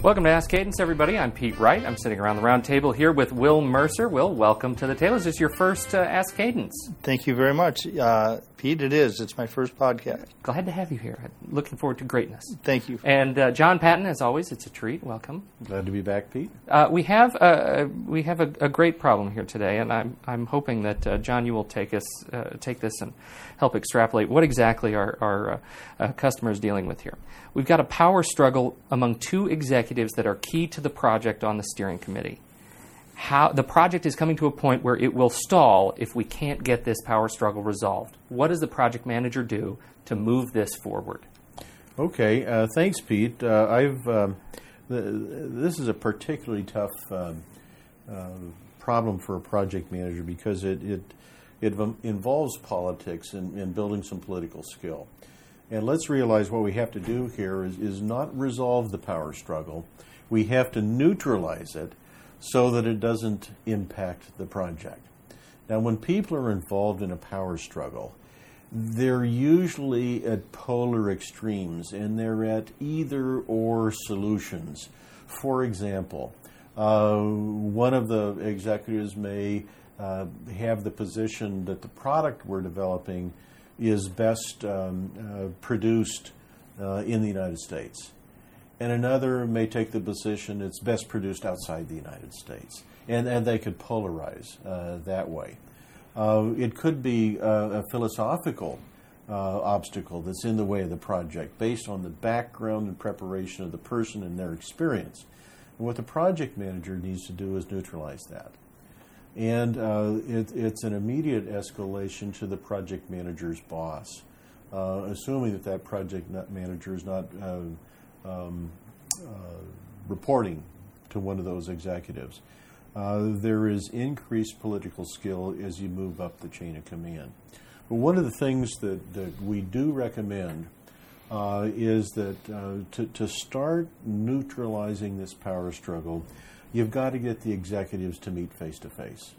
Welcome to Ask Cadence, everybody. I'm Pete Wright. I'm sitting around the round table here with Will Mercer. Will, welcome to the table. Is this your first uh, Ask Cadence? Thank you very much, uh, Pete. It is. It's my first podcast. Glad to have you here. Looking forward to greatness. Thank you. And uh, John Patton, as always, it's a treat. Welcome. Glad to be back, Pete. Uh, we have a, we have a, a, great problem here today, and I'm I'm hoping that uh, John, you will take us uh, take this and help extrapolate what exactly our our customers dealing with here. We've got a power struggle among two executives that are key to the project on the steering committee. How, the project is coming to a point where it will stall if we can't get this power struggle resolved. What does the project manager do to move this forward? Okay, uh, thanks, Pete. Uh, I've the, this is a particularly tough um, uh, problem for a project manager because it it, it involves politics and, and building some political skill. And let's realize what we have to do here is, is not resolve the power struggle. We have to neutralize it so that it doesn't impact the project. Now, when people are involved in a power struggle, they're usually at polar extremes and they're at either or solutions. For example, uh, one of the executives may uh, have the position that the product we're developing is best um, uh, produced uh, in the United States. And another may take the position it's best produced outside the United States. And, and they could polarize uh, that way. Uh, it could be a, a philosophical uh, obstacle that's in the way of the project based on the background and preparation of the person and their experience. And what the project manager needs to do is neutralize that and uh, it, it's an immediate escalation to the project manager's boss, uh, assuming that that project manager is not uh, um, uh, reporting to one of those executives. Uh, there is increased political skill as you move up the chain of command. But one of the things that, that we do recommend uh, is that to, to start neutralizing this power struggle, you've got to get the executives to meet face to face.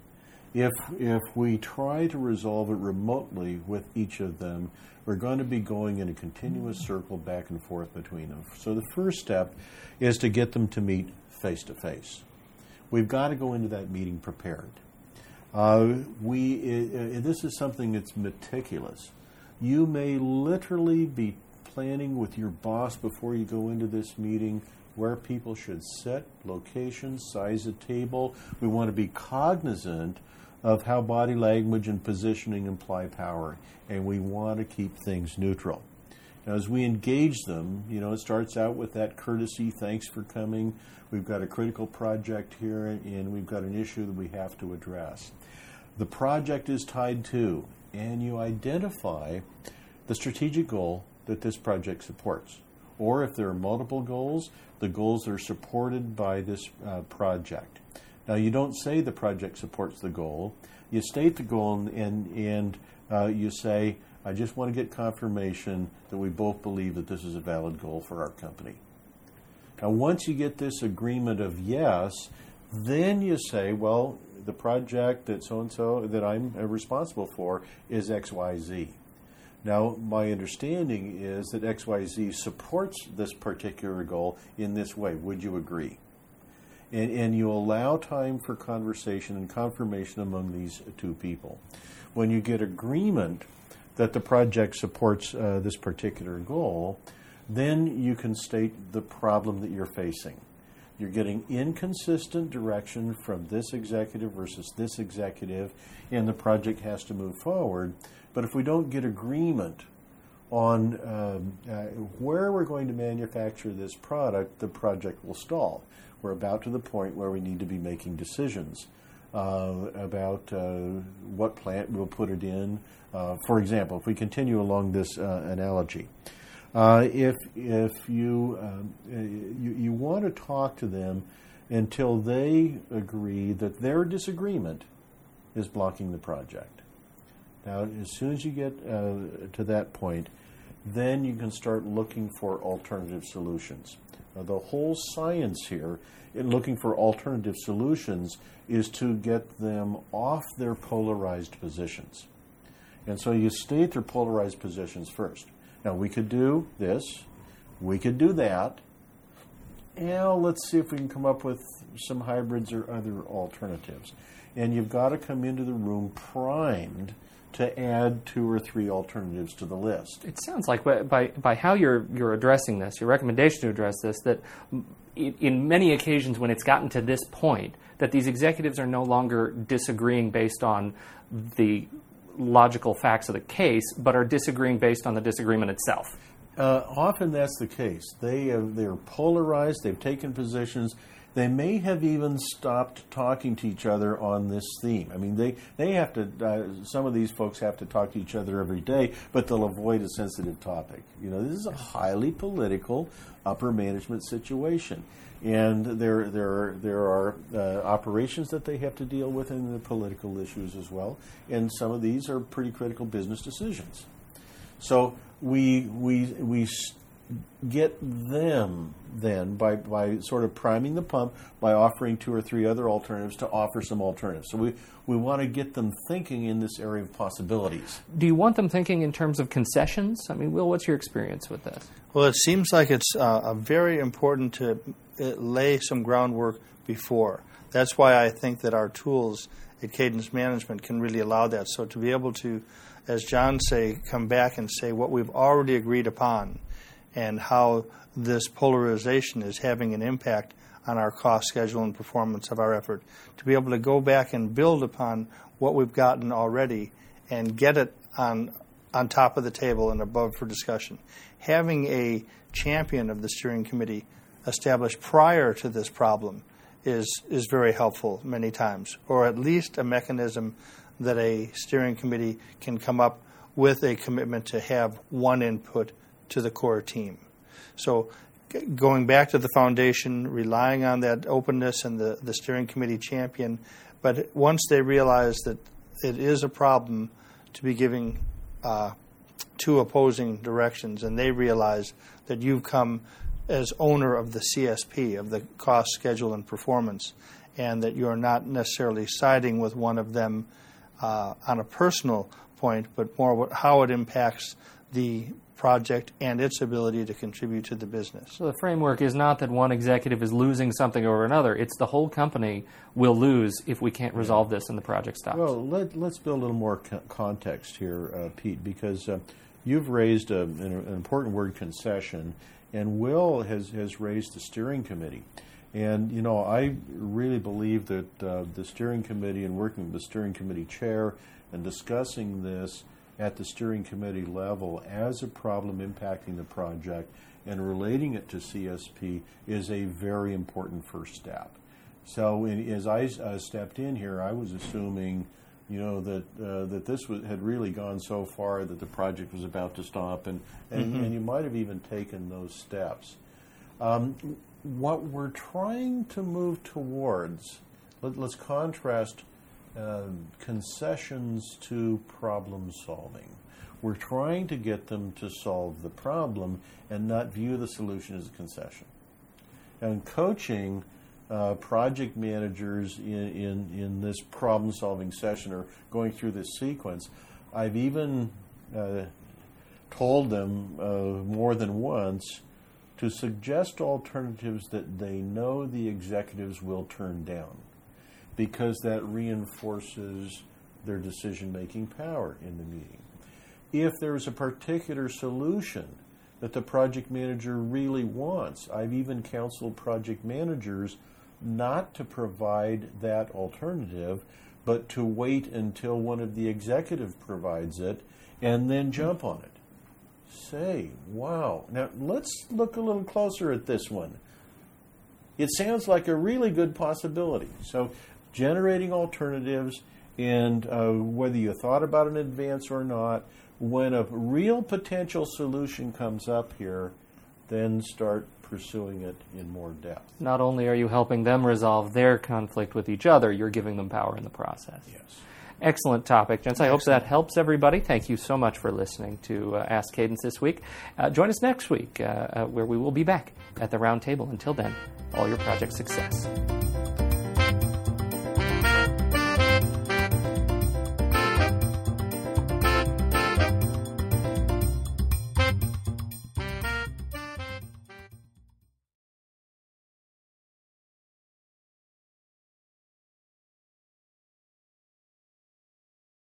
If if we try to resolve it remotely with each of them, we're going to be going in a continuous circle back and forth between them. So the first step is to get them to meet face to face. We've got to go into that meeting prepared. Uh, we this is something that's meticulous. You may literally be planning with your boss before you go into this meeting where people should sit, location, size of table. We want to be cognizant of how body language and positioning imply power, and we want to keep things neutral. Now, as we engage them, you know, it starts out with that courtesy, thanks for coming. We've got a critical project here, and we've got an issue that we have to address. The project is tied to, and you identify the strategic goal that this project supports. Or if there are multiple goals, the goals are supported by this uh, project. Now, you don't say the project supports the goal. You state the goal and, and uh, you say, I just want to get confirmation that we both believe that this is a valid goal for our company. Now, once you get this agreement of yes, then you say, well, the project that so and so that I'm responsible for is XYZ. Now, my understanding is that XYZ supports this particular goal in this way. Would you agree? And, and you allow time for conversation and confirmation among these two people. When you get agreement that the project supports uh, this particular goal, then you can state the problem that you're facing. You're getting inconsistent direction from this executive versus this executive, and the project has to move forward. But if we don't get agreement on um, uh, where we're going to manufacture this product, the project will stall. We're about to the point where we need to be making decisions uh, about uh, what plant we'll put it in. Uh, for example, if we continue along this uh, analogy, uh, if if you, um, you you want to talk to them until they agree that their disagreement is blocking the project. Now, as soon as you get uh, to that point, then you can start looking for alternative solutions. Now, the whole science here in looking for alternative solutions is to get them off their polarized positions. And so you state their polarized positions first. Now, we could do this, we could do that, well, let's see if we can come up with some hybrids or other alternatives. And you've got to come into the room primed to add two or three alternatives to the list. It sounds like by, by, how you're, you're addressing this, your recommendation to address this, that in many occasions when it's gotten to this point, that these executives are no longer disagreeing based on the logical facts of the case, but are disagreeing based on the disagreement itself. Uh, often that's the case. They have, they're polarized. They've taken positions. They may have even stopped talking to each other on this theme. I mean, they, they have to, uh, some of these folks have to talk to each other every day, but they'll avoid a sensitive topic. You know, this is a highly political upper management situation. And there, there, there are uh, operations that they have to deal with in the political issues as well. And some of these are pretty critical business decisions. So we, we, we get them then by, by sort of priming the pump by offering two or three other alternatives to offer some alternatives. So we, we want to get them thinking in this area of possibilities. Do you want them thinking in terms of concessions? I mean, Will, what's your experience with this? Well, it seems like it's uh, very important to uh, lay some groundwork before. That's why I think that our tools at Cadence Management can really allow that. So to be able to, as John say, come back and say what we've already agreed upon and how this polarization is having an impact on our cost schedule and performance of our effort. To be able to go back and build upon what we've gotten already and get it on on top of the table and above for discussion. Having a champion of the steering committee established prior to this problem is is very helpful many times, or at least a mechanism that a steering committee can come up with a commitment to have one input to the core team. So going back to the foundation, relying on that openness and the, the steering committee champion, but once they realize that it is a problem to be giving uh, two opposing directions, and they realize that you've come as owner of the CSP, of the cost, schedule, and performance, and that you're not necessarily siding with one of them uh, on a personal point, but more how it impacts the project and its ability to contribute to the business. So the framework is not that one executive is losing something over another. It's the whole company will lose if we can't resolve this and the project stops. Well, let, us build a little more co- context here, uh, Pete, because uh, you've raised a, an, an, important word, concession, and Will has, has raised the steering committee. And, you know, I really believe that uh, the steering committee and working with the steering committee chair and discussing this at the steering committee level as a problem impacting the project and relating it to CSP is a very important first step. So, in, as I uh, stepped in here, I was assuming, you know, that uh, that this was, had really gone so far that the project was about to stop, and and, mm-hmm. and you might have even taken those steps. Um, what we're trying to move towards, let, us contrast uh, concessions to problem solving. We're trying to get them to solve the problem and not view the solution as a concession. And coaching uh, project managers in, in, in this problem solving session or going through this sequence, I've even uh, told them uh, more than once to suggest alternatives that they know the executives will turn down because that reinforces their decision making power in the meeting. If there's a particular solution that the project manager really wants, I've even counseled project managers not to provide that alternative, but to wait until one of the executive provides it and then jump on it. Say, wow. Now let's look a little closer at this one. It sounds like a really good possibility. So generating alternatives, and uh, whether you thought about in advance or not, when a real potential solution comes up here, then start pursuing it in more depth. Not only are you helping them resolve their conflict with each other, you're giving them power in the process. Yes. Excellent topic, gents. I hope that helps everybody. Thank you so much for listening to uh, Ask Cadence this week. Uh, join us next week, uh, uh where we will be back at the roundtable. Until then, all your project success.